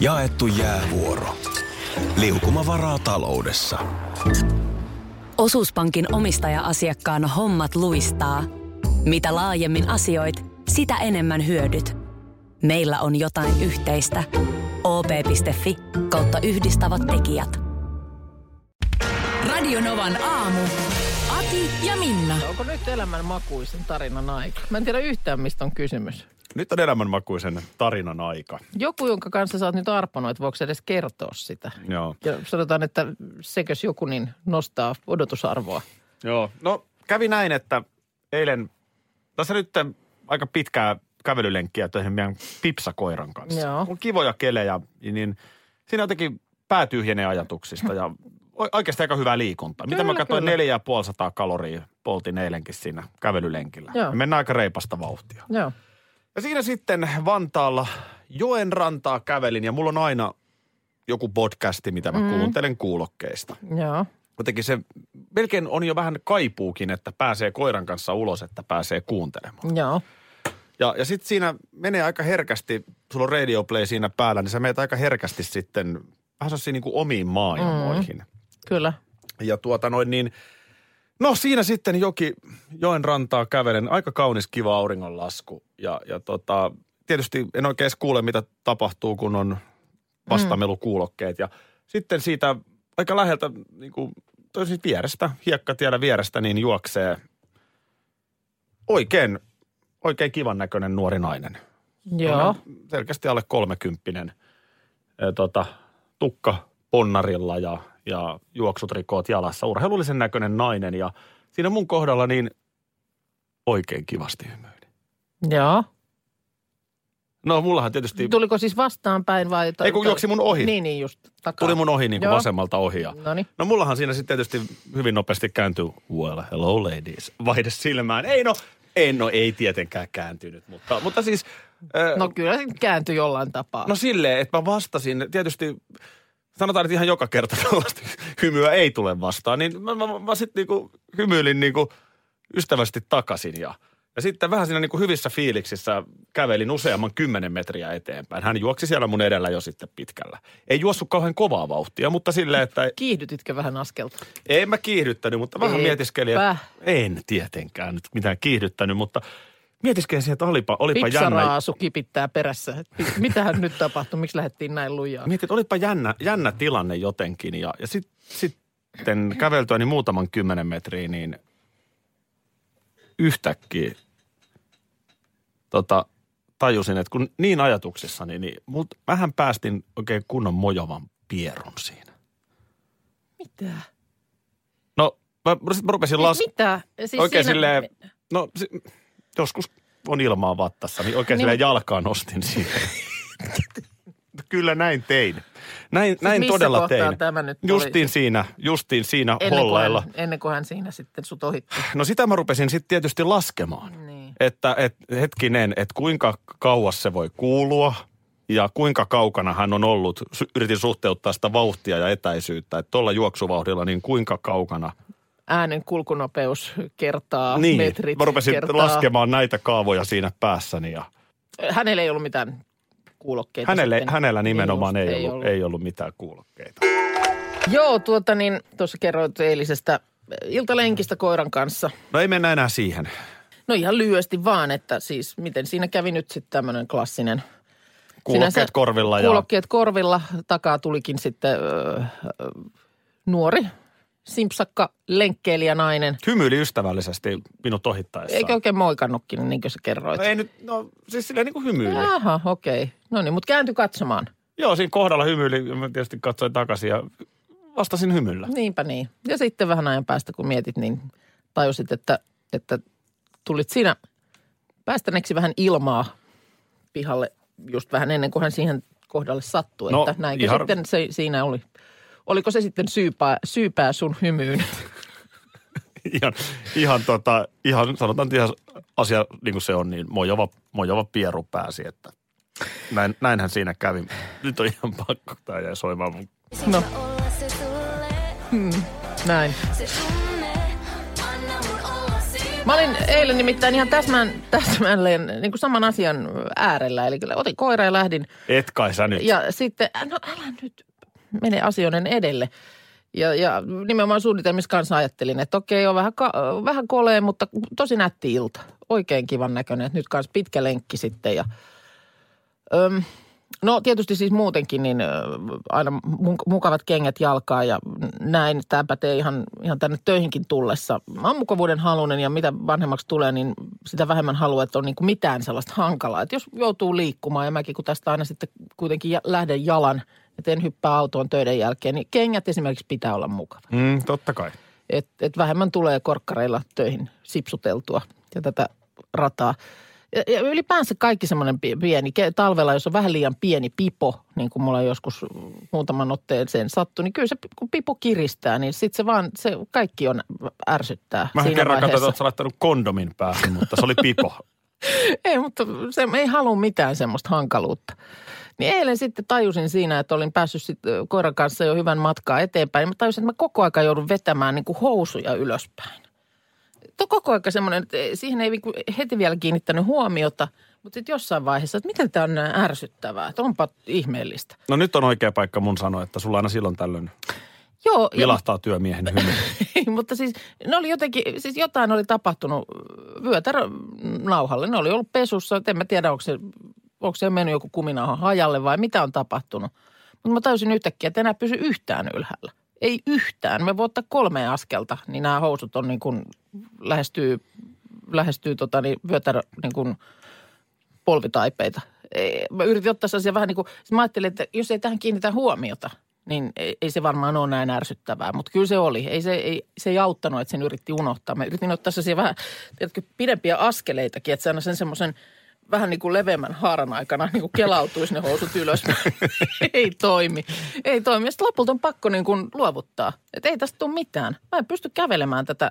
Jaettu jäävuoro. Liukuma varaa taloudessa. Osuuspankin omistaja-asiakkaan hommat luistaa. Mitä laajemmin asioit, sitä enemmän hyödyt. Meillä on jotain yhteistä. op.fi kautta yhdistävät tekijät. Radionovan aamu. Ati ja Minna. Onko nyt elämän makuisen tarinan aika? Mä en tiedä yhtään, mistä on kysymys. Nyt on elämänmakuisen tarinan aika. Joku, jonka kanssa sä oot nyt arponut, voiko sä edes kertoa sitä? Joo. Ja sanotaan, että sekös joku niin nostaa odotusarvoa. Joo. No kävi näin, että eilen, tässä nyt aika pitkää kävelylenkkiä töihin meidän pipsakoiran kanssa. Joo. On kivoja kelejä, niin siinä jotenkin päätyhjenee ajatuksista ja oikeasti aika hyvää liikuntaa. Mitä mä katsoin, kyllä. 4500 kaloria poltin eilenkin siinä kävelylenkillä. Joo. Ja mennään aika reipasta vauhtia. Joo. Ja siinä sitten Vantaalla joen rantaa kävelin ja mulla on aina joku podcasti, mitä mä mm. kuuntelen kuulokkeista. Joo. Jotenkin se melkein on jo vähän kaipuukin, että pääsee koiran kanssa ulos, että pääsee kuuntelemaan. Joo. Ja, ja sitten siinä menee aika herkästi, sulla on radio play siinä päällä, niin sä menet aika herkästi sitten vähän niin kuin omiin maailmoihin. Mm. Kyllä. Ja tuota noin niin, no siinä sitten joki joen rantaa kävelen, aika kaunis kiva auringonlasku. Ja, ja tota, tietysti en oikein edes kuule, mitä tapahtuu, kun on vastamelukuulokkeet. Ja sitten siitä aika läheltä, niin kuin, toisin vierestä, hiekkatiellä vierestä, niin juoksee oikein, oikein kivan näköinen nuori nainen. Joo. Selkeästi alle kolmekymppinen. Tota, tukka ponnarilla ja, ja juoksut rikoot jalassa. Urheilullisen näköinen nainen ja siinä mun kohdalla niin oikein kivasti hymyili. Joo. No mullahan tietysti Tuliko siis vastaan päin vai? Ei, kun juoksi mun ohi. Niin, niin just takaa. tuli mun ohi niin kuin Joo. vasemmalta ohi. Ja, Noniin. no mullahan siinä sitten tietysti hyvin nopeasti kääntyy, well, hello ladies, vaihde silmään. Ei no, ei no, ei tietenkään kääntynyt, mutta, mutta siis... ö, No kyllä se kääntyi jollain tapaa. No silleen, että mä vastasin, tietysti sanotaan, että ihan joka kerta tällaista hymyä ei tule vastaan, niin mä, mä, mä sitten niinku hymyilin niinku ystävästi takaisin ja, ja sitten vähän siinä niinku hyvissä fiiliksissä kävelin useamman kymmenen metriä eteenpäin. Hän juoksi siellä mun edellä jo sitten pitkällä. Ei juossut kauhean kovaa vauhtia, mutta silleen, että Kiihdytitkö vähän askelta? en mä kiihdyttänyt, mutta vähän Etpä. mietiskelin. että En tietenkään nyt mitään kiihdyttänyt, mutta mietiskelin siihen, että olipa, olipa jännä. Pipsaraasu kipittää perässä. Mitähän nyt tapahtui? Miksi lähdettiin näin lujaa? Mietin, että olipa jännä, jännä tilanne jotenkin. Ja, ja sit, sitten käveltyäni muutaman kymmenen metriä, niin yhtäkkiä tota, tajusin, että kun niin ajatuksissani, niin mut, mähän päästin oikein kunnon mojovan pierun siinä. Mitä? No, mä, sit mä rupesin las... Mitä? Siis oikein siinä- silleen, no si, joskus on ilmaa vattassa, niin oikein Niin, jalkaan nostin siihen. Kyllä näin tein. Näin, näin Siis missä todella tein. tämä nyt? Justiin siinä, justiin siinä ennen kuin, hollailla. hän, ennen kuin hän siinä sitten sut ohitti. No sitä mä rupesin sitten tietysti laskemaan. Niin. Että et, hetkinen, että kuinka kauas se voi kuulua ja kuinka kaukana hän on ollut. Yritin suhteuttaa sitä vauhtia ja etäisyyttä, että tuolla juoksuvauhdilla niin kuinka kaukana. Äänen kulkunopeus kertaa, Niin, metrit mä rupesin kertaa. laskemaan näitä kaavoja siinä päässäni ja Hänellä ei ollut mitään kuulokkeita hänelle, sitten. hänellä nimenomaan ei, just, ei, ollut, ei ollut mitään kuulokkeita. Joo, tuota niin, tuossa kerroit eilisestä iltalenkistä koiran kanssa. No ei mennä enää siihen. No ihan lyhyesti vaan, että siis miten siinä kävi nyt sitten tämmöinen klassinen Kuulokkeet Sinänsä korvilla ja Kuulokkeet korvilla. Takaa tulikin sitten ö, ö, nuori simpsakka lenkkeilijä nainen. hymyili ystävällisesti minut ohittaessaan. Eikä oikein moikannutkin, niin kuin sä kerroit. No ei nyt, no siis silleen niin kuin hymyili. Aha, okei. Okay. No niin, mutta kääntyi katsomaan. Joo, siinä kohdalla hymyili. Mä tietysti katsoin takaisin ja vastasin hymyllä. Niinpä niin. Ja sitten vähän ajan päästä, kun mietit, niin tajusit, että, että tulit siinä päästäneeksi vähän ilmaa pihalle just vähän ennen kuin hän siihen kohdalle sattui. No, että näinkö ihan- sitten se, siinä oli. Oliko se sitten syypää, syypää sun hymyyn? ihan, ihan, tota, ihan sanotaan että ihan asia niin kuin se on, niin mojava, mojava pieru pääsi, että näin, näinhän siinä kävi. Nyt on ihan pakko, tämä jäi soimaan mun. No. Hmm, näin. Mä olin eilen nimittäin ihan täsmään, täsmälleen niin kuin saman asian äärellä. Eli kyllä otin koira ja lähdin. Et kai sä nyt. Ja sitten, no älä nyt mene asioiden edelle. Ja, ja nimenomaan suunnitelmissa kanssa ajattelin, että okei, on vähän, ka- vähän koleen, mutta tosi nätti ilta. Oikein kivan näköinen, että nyt kanssa pitkä lenkki sitten. Ja, öm, no tietysti siis muutenkin niin aina mu- mukavat kengät jalkaa ja näin. Tämä pätee ihan, ihan tänne töihinkin tullessa. Mä mukavuuden halunen ja mitä vanhemmaksi tulee, niin sitä vähemmän haluaa, että on niin kuin mitään sellaista hankalaa. Että jos joutuu liikkumaan ja mäkin kun tästä aina sitten kuitenkin lähden jalan ja teen hyppää autoon töiden jälkeen, niin kengät esimerkiksi pitää olla mukava. Mm, totta kai. Et, et vähemmän tulee korkkareilla töihin sipsuteltua ja tätä rataa. Ja, ja ylipäänsä kaikki semmoinen pi- pieni, talvella jos on vähän liian pieni pipo, niin kuin mulla joskus muutaman otteeseen sattui, niin kyllä se kun pipo kiristää, niin sitten se vaan, se kaikki on ärsyttää Mä siinä kerran katsoin, että sä laittanut kondomin päähän, mutta se oli pipo. Ei, mutta se ei halua mitään semmoista hankaluutta. Niin eilen sitten tajusin siinä, että olin päässyt sit koiran kanssa jo hyvän matkaa eteenpäin. Niin mä tajusin, että mä koko aika joudun vetämään niin kuin housuja ylöspäin. Tuo koko aika semmoinen, että siihen ei niinku heti vielä kiinnittänyt huomiota. Mutta sitten jossain vaiheessa, että miten tämä on ärsyttävää, että onpa ihmeellistä. No nyt on oikea paikka mun sanoa, että sulla aina silloin tällöin Joo, ja, vilahtaa työmiehen hymy. mutta siis ne oli jotenkin, siis jotain oli tapahtunut vyötärö nauhalle. Ne oli ollut pesussa, en mä tiedä, onko se, onko se mennyt joku kuminauha hajalle vai mitä on tapahtunut. Mutta mä tajusin yhtäkkiä, että enää pysy yhtään ylhäällä. Ei yhtään. Me voi ottaa kolme askelta, niin nämä housut on niin kuin, lähestyy, lähestyy tota niin, vyötärö niin kuin polvitaipeita. Ei, Mä yritin ottaa sellaisia vähän niin kuin, siis mä ajattelin, että jos ei tähän kiinnitä huomiota, niin ei, ei se varmaan ole näin ärsyttävää. Mutta kyllä se oli. Ei se, ei, se ei auttanut, että sen yritti unohtaa. Mä yritin ottaa sellaisia vähän, tiedätkö, pidempiä askeleitakin, että se aina sen semmoisen vähän niin kuin leveämmän haaran aikana niin kuin kelautuisi ne housut ylös. ei toimi. Ei toimi. Ja sitten lopulta on pakko niin kuin luovuttaa. Että ei tästä tule mitään. Mä en pysty kävelemään tätä,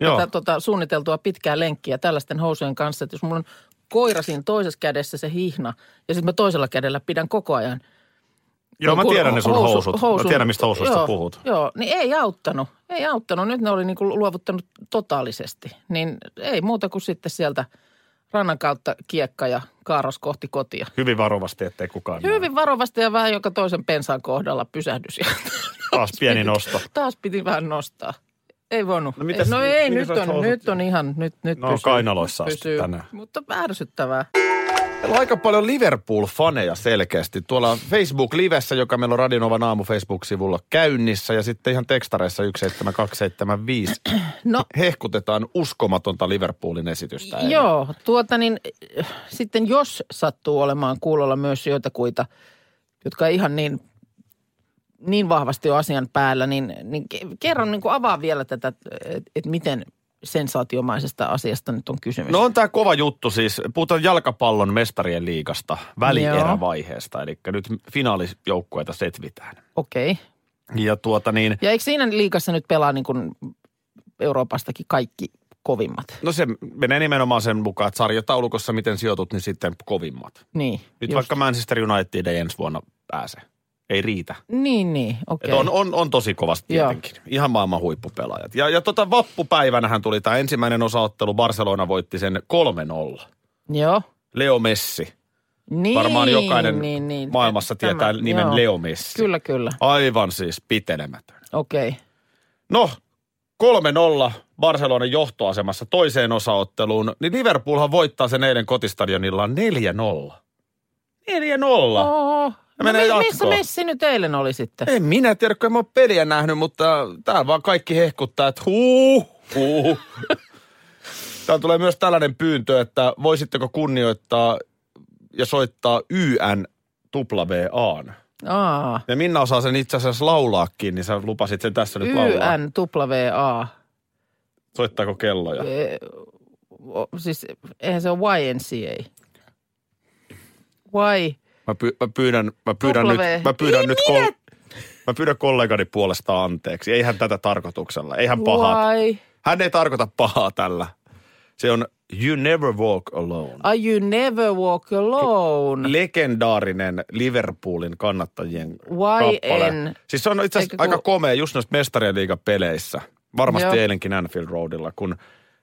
Joo. tätä tota, suunniteltua pitkää lenkkiä tällaisten housujen kanssa. Että jos mulla on koira siinä toisessa kädessä se hihna ja sitten mä toisella kädellä pidän koko ajan – Joo, mä Joku tiedän ne sun housu- housut. housun- Mä tiedän, mistä housuista joo, puhut. Joo, niin ei auttanut. Ei auttanut. Nyt ne oli niin kuin luovuttanut totaalisesti. Niin ei muuta kuin sitten sieltä rannan kautta kiekka ja kaaros kohti kotia. Hyvin varovasti, ettei kukaan näe. Hyvin varovasti ja vähän joka toisen pensaan kohdalla pysähdys. Taas pieni nosto. taas piti vähän nostaa. Ei voinut. No mitäs- no ei, nyt on, housut? nyt on ihan, nyt, nyt No, kainaloissa asti tänään. Mutta ärsyttävää. Meillä on aika paljon Liverpool-faneja selkeästi. Tuolla Facebook-livessä, joka meillä on Radinovan aamu Facebook-sivulla käynnissä ja sitten ihan tekstareissa 17275 No hehkutetaan uskomatonta Liverpoolin esitystä. eilen. Joo, tuota niin sitten jos sattuu olemaan kuulolla myös joitakuita, jotka ihan niin, niin vahvasti ole asian päällä, niin, niin ke- kerron niin kuin avaa vielä tätä, että et miten sensaatiomaisesta asiasta nyt on kysymys. No on tämä kova juttu siis. Puhutaan jalkapallon mestarien liigasta, välierävaiheesta. Eli nyt finaalijoukkueita setvitään. Okei. Okay. Ja tuota niin, Ja eikö siinä liikassa nyt pelaa niin kuin Euroopastakin kaikki kovimmat? no se menee nimenomaan sen mukaan, että sarjataulukossa miten sijoitut, niin sitten kovimmat. Niin. Nyt just. vaikka Manchester United ei ensi vuonna pääse. Ei riitä. Niin, niin, okei. Et on, on, on tosi kovasti Joo. tietenkin. Ihan maailman huippupelaajat. Ja, ja tota vappupäivänähän tuli tämä ensimmäinen osaottelu. Barcelona voitti sen 3-0. Joo. Leo Messi. Niin, Varmaan jokainen niin, niin. maailmassa Tämä- tietää nimen joo. Leo Messi. Kyllä, kyllä. Aivan siis pitelemätön. Okei. Okay. No, 3-0 Barcelonan johtoasemassa toiseen osaotteluun, niin Liverpoolhan voittaa sen eilen kotistadionilla 4-0. 4-0. Oho. No, mi- missä. Messi nyt eilen oli sitten? En minä tiedä, kun en ole peliä nähnyt, mutta täällä vaan kaikki hehkuttaa, että huu, huu. Täällä tulee myös tällainen pyyntö, että voisitteko kunnioittaa ja soittaa YN WAn. Aa, Ja Minna osaa sen itse asiassa laulaakin, niin sä lupasit sen tässä nyt laulaa. YNWA. Soittaako kelloja? E, o- siis eihän se ole YNCA. Y. Mä, py, mä pyydän, mä pyydän nyt, mä pyydän Ei nyt kol, mä pyydän kollegani puolesta anteeksi. Eihän tätä tarkoituksella. Eihän pahaa. Hän ei tarkoita pahaa tällä. Se on You Never Walk Alone. Are you never walk alone? Legendaarinen Liverpoolin kannattajien kappale. YN. Siis se on itse asiassa aika kun- komea just noissa mestarien liigan peleissä. Varmasti Joo. eilenkin Anfield Roadilla, kun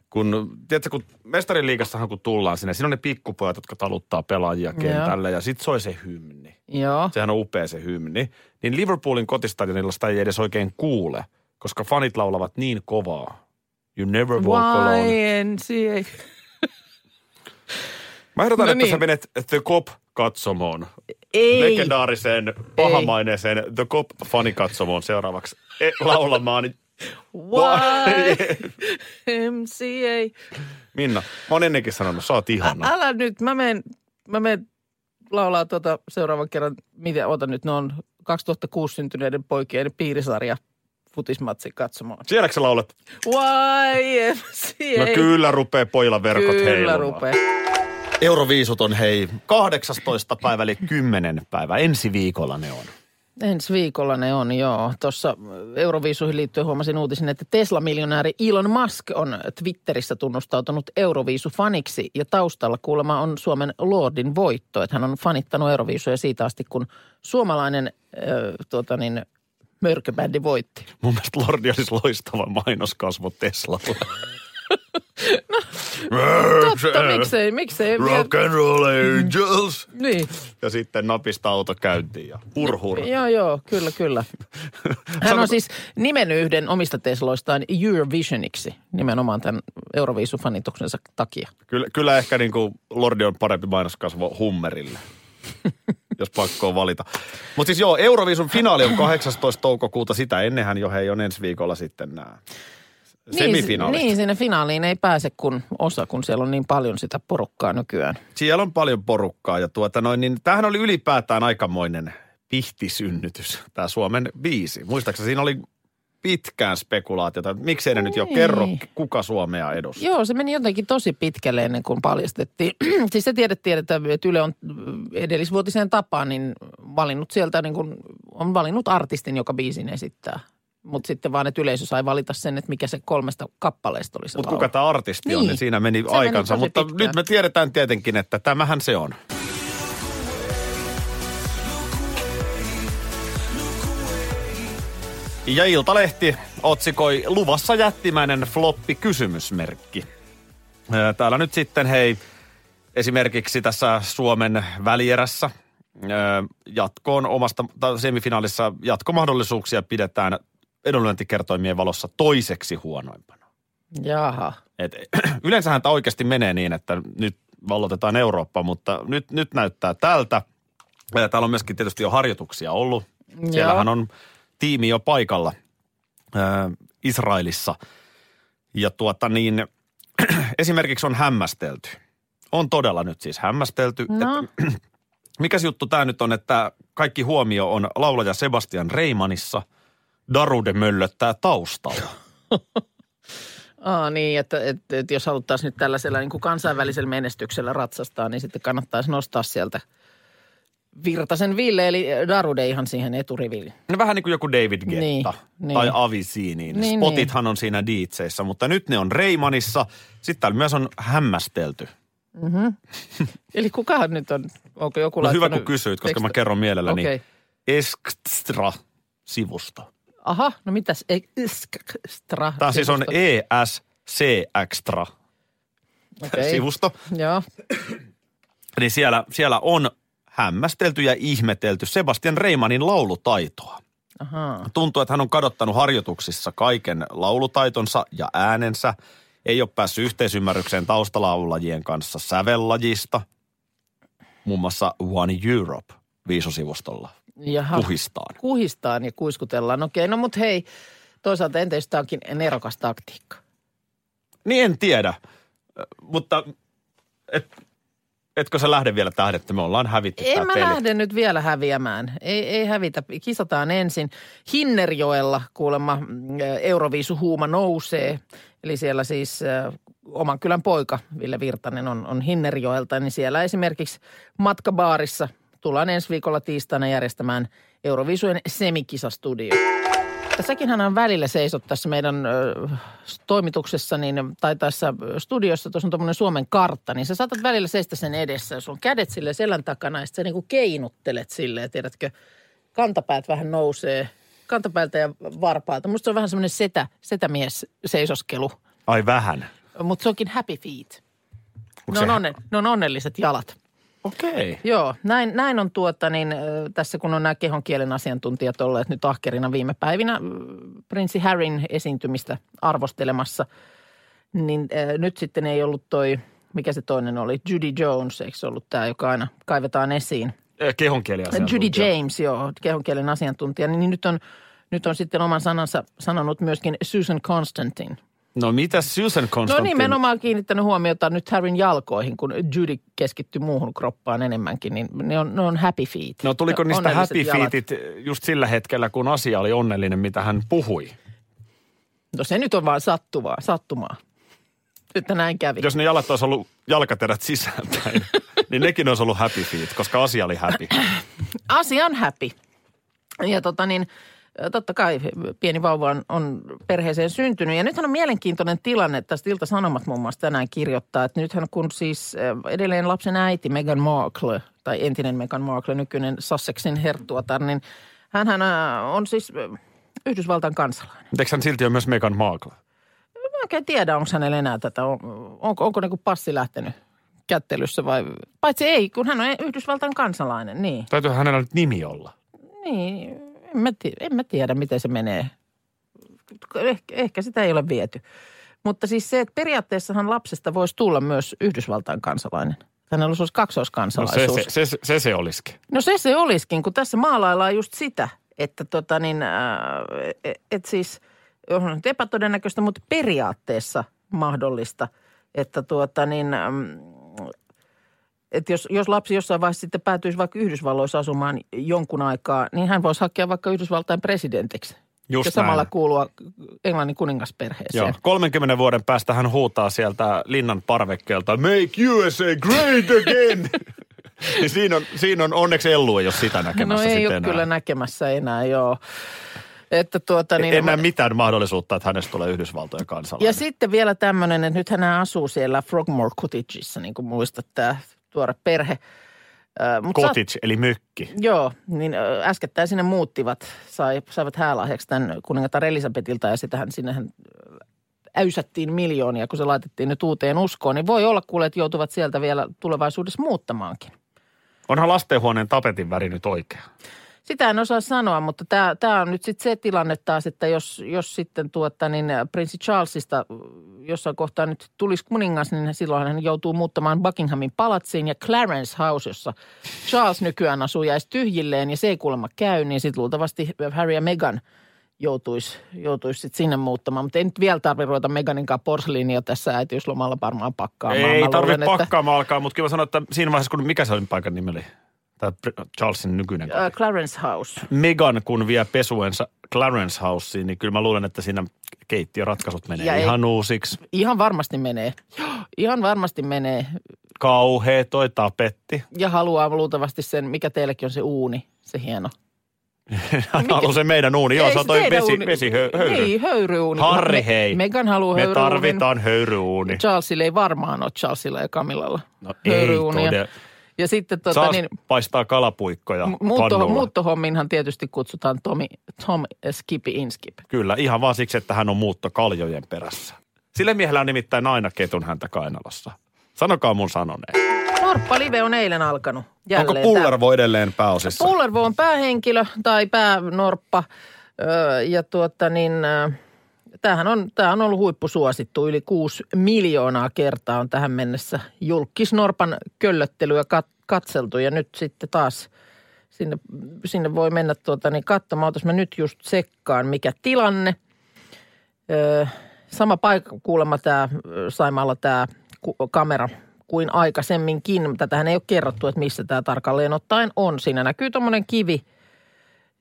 kun, tiedätkö, kun mestarin liigassahan kun tullaan sinne, siinä on ne pikkupojat, jotka taluttaa pelaajia kentälle ja sit soi se hymni. Joo. Sehän on upea se hymni. Niin Liverpoolin kotistadionilla sitä ei edes oikein kuule, koska fanit laulavat niin kovaa. You never walk alone. YMCA. Mä ehdotan, No että sä niin. menet The Cop katsomoon. Ei. Legendaariseen, pahamaineeseen The Cop fanikatsomoon seuraavaksi e- laulamaan. YMCA. Minna, mä oon ennenkin sanonut, sä oot ihana. Älä nyt, mä menen, mä menen laulaa tuota seuraavan kerran, mitä, ota nyt, ne on 2006 syntyneiden poikien piirisarja futismatsi katsomaan. Sielläkö sä laulat? YMCA. No kyllä rupee pojilla verkot Kyllä heilumaan. rupee. Euroviisut on hei 18. päivä eli 10 päivä. Ensi viikolla ne on. Ensi viikolla ne on, joo. Tuossa Euroviisuihin liittyen huomasin uutisin, että Tesla-miljonääri Elon Musk on Twitterissä tunnustautunut Euroviisu-faniksi ja taustalla kuulemma on Suomen Lordin voitto. Että hän on fanittanut Euroviisuja siitä asti, kun suomalainen äh, tuota niin, mörköbändi voitti. Mun mielestä Lordi olisi loistava mainoskasvo Teslalla. Totta, miksei, miksei. Rock and roll angels. Niin, Ja sitten napista auto käyntiin ja hurhur. joo, joo, kyllä, kyllä. Hän on siis nimennyt yhden omista Tesloistaan Eurovisioniksi nimenomaan tämän Euroviisu-fanituksensa takia. Kyllä, kyllä ehkä niin kuin Lordi on parempi mainoskasvo Hummerille, jos pakko on valita. Mutta siis joo, Euroviisun finaali on 18. toukokuuta. Sitä ennenhän jo hei on ensi viikolla sitten nämä Niin, niin, sinne finaaliin ei pääse kun osa, kun siellä on niin paljon sitä porukkaa nykyään. Siellä on paljon porukkaa ja tuota noin, niin tämähän oli ylipäätään aikamoinen pihtisynnytys, tämä Suomen biisi. Muistaakseni siinä oli pitkään spekulaatiota, että miksei ne nyt jo Niin. kerro, kuka Suomea edustaa. Joo, se meni jotenkin tosi pitkälle ennen kuin paljastettiin. siis se tiedettiin, että että Yle on edellisvuotiseen tapaan niin valinnut sieltä, niin kuin, on valinnut artistin, joka biisin esittää. Mutta sitten vaan, että yleisö sai valita sen, että mikä se kolmesta kappaleesta oli se Mutta kuka tämä artisti on, Niin. niin siinä meni meni aikansa. tosi Mutta pitkään. nyt me tiedetään tietenkin, että tämähän se on. Ja Iltalehti otsikoi luvassa jättimäinen floppi kysymysmerkki. Ää, Täällä nyt sitten hei, esimerkiksi tässä Suomen välierässä jatkoon omasta, tai semifinaalissa jatkomahdollisuuksia pidetään edunlyöntikertoimien valossa toiseksi huonoimpana. Jaha. Et, yleensähän tämä oikeasti menee niin, että nyt vallotetaan Eurooppa, mutta nyt, nyt näyttää tältä. Ja Täällä on myöskin tietysti jo harjoituksia ollut. Siellähän on tiimi jo paikalla ää, Israelissa. Ja tuota niin, esimerkiksi on hämmästelty. On todella nyt siis hämmästelty. No. Että, mikäs juttu tämä nyt on, että kaikki huomio on laulaja Sebastian Reimanissa. Darude möllöttää taustalla. Aa, niin, että, että, että jos haluttaisiin nyt tällaisella niin kuin kansainvälisellä menestyksellä ratsastaa, niin sitten kannattaisi nostaa sieltä Virtasen Ville, eli Darude ihan siihen eturiviin. No vähän niin kuin joku David Getta Niin, tai niin. Avicii, niin, Niin, spotithan on siinä DJissä, mutta nyt ne on Reimanissa. Sitten täällä myös on hämmästelty. Eli kukahan nyt on, onko joku No hyvä kun kysyit, koska teksti- mä kerron mielelläni. Okei. Extra-sivusto. Aha, no mitäs extra? Tämä siis on E ESC Extra Okei. sivusto. Joo. Niin siellä, siellä on hämmästelty ja ihmetelty Sebastian Reimanin laulutaitoa. Ahaa. Tuntuu, että hän on kadottanut harjoituksissa kaiken laulutaitonsa ja äänensä. Ei ole päässyt yhteisymmärrykseen taustalaulajien kanssa sävellajista. Muun muassa One Europe viisosivustolla Jaha. puhistaan. Kuhistaan ja kuiskutellaan. Okei, no mut hei, toisaalta entä jos tämä onkin nerokas taktiikka? Niin en tiedä, mutta et, etkö sä lähde vielä tähän, että me ollaan hävitty En mä peli. lähde nyt vielä häviämään. Ei, ei hävitä. Kisataan ensin. Hinnerjoella kuulemma mm, Euroviisuhuuma nousee. Eli siellä siis äh, oman kylän poika Ville Virtanen on, on Hinnerjoelta. Niin siellä esimerkiksi matkabaarissa tullaan ensi viikolla tiistaina järjestämään Euroviisujen semikisastudio. Tässäkin hän on välillä seisot tässä meidän ö, toimituksessa niin, tai tässä studiossa, tuossa on tuommoinen Suomen kartta, niin sä saatat välillä seistä sen edessä, jos on kädet sille selän takana ja sitten sä niinku keinuttelet silleen, tiedätkö, kantapäät vähän nousee, kantapäältä ja varpaalta. Musta se on vähän semmoinen setä, setämies seisoskelu. Ai vähän. Mutta se onkin happy feet. Onko Ne on, onne, ne on onnelliset jalat. Okei. Joo, näin, näin on tuota niin, tässä kun on nämä kehon kielen asiantuntijat olleet nyt ahkerina viime päivinä prinssi Harryn esiintymistä arvostelemassa, niin äh, nyt sitten ei ollut toi, mikä se toinen oli, Judy Jones, eikö se ollut tämä, joka aina kaivetaan esiin? Eh, Kehonkieli Judy James, joo, kehon kielen asiantuntija, niin nyt on, nyt on sitten oman sanansa sanonut myöskin Susan Constantine. No mitä Susan No Constantine? nimenomaan kiinnittänyt huomiota nyt Harryn jalkoihin, kun Judy keskittyi muuhun kroppaan enemmänkin, niin ne on, ne on happy feet. No tuliko niistä happy jalat. feetit just sillä hetkellä, kun asia oli onnellinen, mitä hän puhui? No se nyt on vaan sattumaa, sattumaa. Että näin kävi. Jos ne jalat olisi ollut jalkaterät sisäänpäin, niin nekin olisi ollut happy feet, koska asia oli happy. Asia on happy. Ja tota niin, totta kai pieni vauva on, on perheeseen syntynyt. Ja nythän on mielenkiintoinen tilanne, tästä Ilta-Sanomat muun muassa tänään kirjoittaa, että nythän kun siis edelleen lapsen äiti Meghan Markle, tai entinen Meghan Markle, nykyinen Sussexin herttuatar, niin hänhän äh, on siis Yhdysvaltain kansalainen. Eikö hän silti ole myös Meghan Markle? Mä en oikein tiedä, onko hänellä enää tätä, on, onko, onko niin passi lähtenyt kättelyssä vai, paitsi ei, kun hän on Yhdysvaltain kansalainen, niin. Täytyy hänellä nyt nimi olla. Niin, mä, en mä tiedä, miten se menee. Ehkä, ehkä sitä ei ole viety. Mutta siis se, että periaatteessahan lapsesta voisi tulla myös Yhdysvaltain kansalainen. Hänellä olisi No se kaksoiskansalaisuus. se, se, se, se, olisikin. No se se olisikin, kun tässä maalaillaan just sitä, että tota niin, äh, et, et siis on nyt epätodennäköistä, mutta periaatteessa mahdollista, että tuota niin, ähm, että jos, jos lapsi jossain vaiheessa sitten päätyisi vaikka Yhdysvalloissa asumaan jonkun aikaa, niin hän voisi hakea vaikka Yhdysvaltain presidentiksi. Just ja samalla näin. kuulua Englannin kuningasperheeseen. Joo, 30 vuoden päästä hän huutaa sieltä linnan parvekkeelta, make USA great again! niin siinä on, siinä on onneksi Ellu ei ole sitä No näkemässä ei sitten ole enää. kyllä näkemässä enää, joo. Että tuota niin, en näe mitään mahdollisuutta, että hänestä tulee Yhdysvaltojen kansalainen. Ja sitten vielä tämmöinen, että nyt hän asuu siellä Frogmore Cottageissa, niin kuin muistat, tämä tuore perhe. Mut Cottage, eli mökki. Joo, niin äskettäin sinne muuttivat, sai, saivat häälahjaksi tämän kuningatar Elisabetilta ja sitähän sinnehän äysättiin miljoonia, kun se laitettiin nyt uuteen uskoon. Niin voi olla kuule, että joutuvat sieltä vielä tulevaisuudessa muuttamaankin. Onhan lastenhuoneen tapetin väri nyt oikea. Sitä en osaa sanoa, mutta tämä, tämä on nyt sitten se tilanne taas, että jos, jos sitten tuota, niin prinssi Charlesista jossain kohtaa nyt tulisi kuningas, niin silloin hän joutuu muuttamaan Buckinghamin palatsiin ja Clarence House, jossa Charles nykyään asuu, jäisi tyhjilleen ja se ei kuulemma käy, niin sitten luultavasti Harry ja Meghan joutuisi, joutuisi sitten sinne muuttamaan. Mutta ei nyt vielä tarvitse ruveta Meganin kanssa porsliinia tässä äitiyslomalla varmaan pakkaamaan. Ei tarvitse luulen, että- pakkaamaan alkaa, mutta kyllä mä sanoin, että siinä vaiheessa, kun mikä se oli paikan nimi oli? Tämä Charlesin nykyinen koti. Ö, Clarence House. Megan, kun vie pesuensa Clarence Houseen, niin kyllä mä luulen, että siinä keittiöratkaisut menee Ja ei- ihan uusiksi. Ihan varmasti menee. Ihan varmasti menee. Kauhea toi tapetti. Ja haluaa luultavasti sen, mikä teillekin on se uuni, se hieno. Haluaa se meidän uuni. Joo, Ei se on toi vesi, uuni. vesi hö, höyry. Niin, höyryuuni. Harri, Me- hei. Megan haluaa Me tarvitaan höyryuuni. Charlesilla ei varmaan ole Charlesilla ja Camillalla No ei höyryuunia. todella. Ja sitten tota, Charles niin, paistaa kalapuikkoja muutto, muuttohomminhan tietysti kutsutaan Tomi, Tom Skippy Inskip. Kyllä, ihan vaan siksi, että hän on muutto kaljojen perässä. Sillä miehellä on nimittäin aina ketun häntä kainalossa. Sanokaa mun sanoneen. Norppa Live on eilen alkanut. Jälleen Onko Pullervo edelleen pääosissa? Pullervo on päähenkilö tai päänorppa. Öö, ja tuota niin, ö, tämähän on, tämä on ollut huippusuosittu. Yli kuusi miljoonaa kertaa on tähän mennessä julkisnorpan köllöttelyä kat, katseltu. Ja nyt sitten taas sinne, sinne voi mennä tuota niin katsomaan. Otas mä nyt just sekkaan, mikä tilanne. Öö, sama paikka kuulemma tämä Saimaalla tämä kamera kuin aikaisemminkin. Tätähän ei ole kerrottu, että missä tämä tarkalleen ottaen on. Siinä näkyy tuommoinen kivi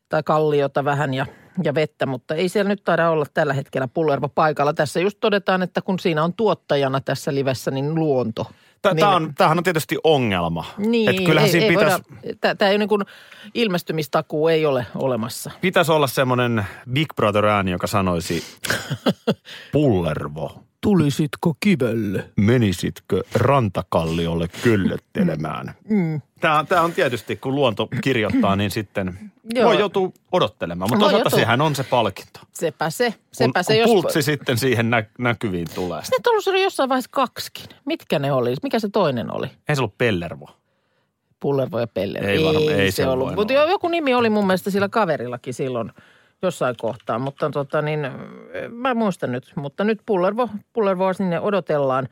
tai kalliota vähän ja, ja vettä, mutta ei siellä nyt taida olla tällä hetkellä pullervo paikalla. Tässä just todetaan, että kun siinä on tuottajana tässä livessä, niin luonto. Tämä niin, on, tämähän on tietysti ongelma. Niin, että kyllähän ei, siinä ei pitäisi, voida, tämä ei niin kuin, ilmestymistakuu ei ole olemassa. pitäisi olla semmoinen Big Brother ääni, joka sanoisi Pullervo. Tulisitko kivelle? Menisitkö rantakalliolle kyllöttelemään? Mm. Tämä, tämä on tietysti, kun luonto kirjoittaa, niin sitten Joo. voi joutua odottelemaan. Mutta toisaalta sehän on se palkinto. Sepä se, Kun, sepä se. kun Jos... pultsi sitten siihen nä- näkyviin tulee. Ne ollut oli jossain vaiheessa kaksikin. Mitkä ne oli? Mikä se toinen oli? Ei se ollut pellervo. Pullervo ja Peller. Ei varmaan- ei se ollut. voinut Mutta joku nimi oli mun mielestä sillä kaverillakin silloin jossain kohtaa. Mutta tota niin, mä muistan nyt. Mutta nyt Pullervo, Pullervoa sinne odotellaan.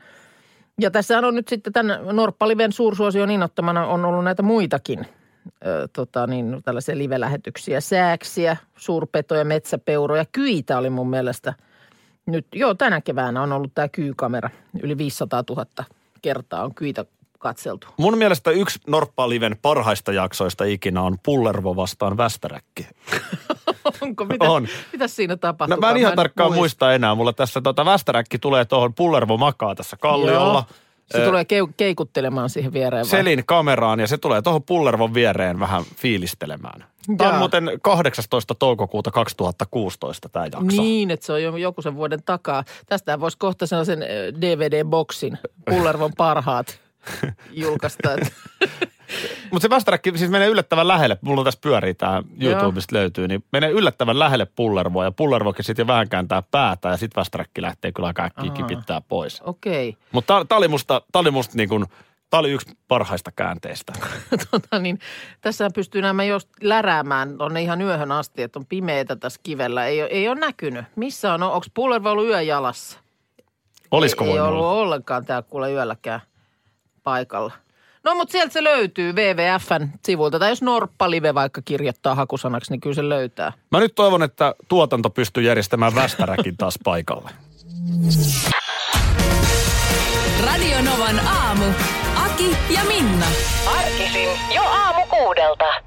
Ja tässä on nyt sitten tämän Norppaliven suursuosion innoittamana on ollut näitä muitakin ö, tota niin, tällaisia live-lähetyksiä. Sääksiä, suurpetoja, metsäpeuroja, kyitä oli mun mielestä nyt, joo tänä keväänä on ollut tämä kyykamera. Yli 500 000 kertaa on kyitä katseltu. Mun mielestä yksi Norppa-liven parhaista jaksoista ikinä on Pullervo vastaan Västäräkki. Onko? Mitä, On. Mitä siinä tapahtuu? No, mä en ihan tarkkaan muista enää. Mulla tässä tota, Västäräkki tulee tuohon, Pullervo makaa tässä kalliolla. Se Ö, tulee keu- keikuttelemaan siihen viereen vai? Selin kameraan ja se tulee tuohon Pullervon viereen vähän fiilistelemään. Tämä on Jaa. muuten 18. toukokuuta 2016 tämä jakso. Niin, että se on jo joku sen vuoden takaa. Tästä voisi kohta sellaisen DVD-boksin, Pullervon parhaat, julkaista. Mutta se Västäräkki siis menee yllättävän lähelle. Mulla tässä pyörii tämä. YouTubesta löytyy, niin menee yllättävän lähelle Pullervoa ja Pullervokin sitten jo vähän kääntää päätä ja sitten Västäräkki lähtee kyllä Aa. kipittää pois. Okei. Mutta tämä oli musta, tää oli musta niin kuin, tämä oli yksi parhaista käänteistä. tota niin, tässä pystyy nämä jos läräämään on ihan yöhön asti, että on pimeätä tässä kivellä. Ei, ole- ei ole näkynyt. Missä on? Onko Pullervo ollut yöjalassa? Olisiko ei, ei ollut olla? ollenkaan tää kuule yölläkään paikalla. No mutta sieltä se löytyy WWFn sivulta. Tai jos Norppa Live vaikka kirjoittaa hakusanaksi, niin kyllä se löytää. Mä nyt toivon, että tuotanto pystyy järjestämään Västäräkin taas paikalle. Radio Novan aamu. Aki ja Minna. Arkisin jo aamu kuudelta.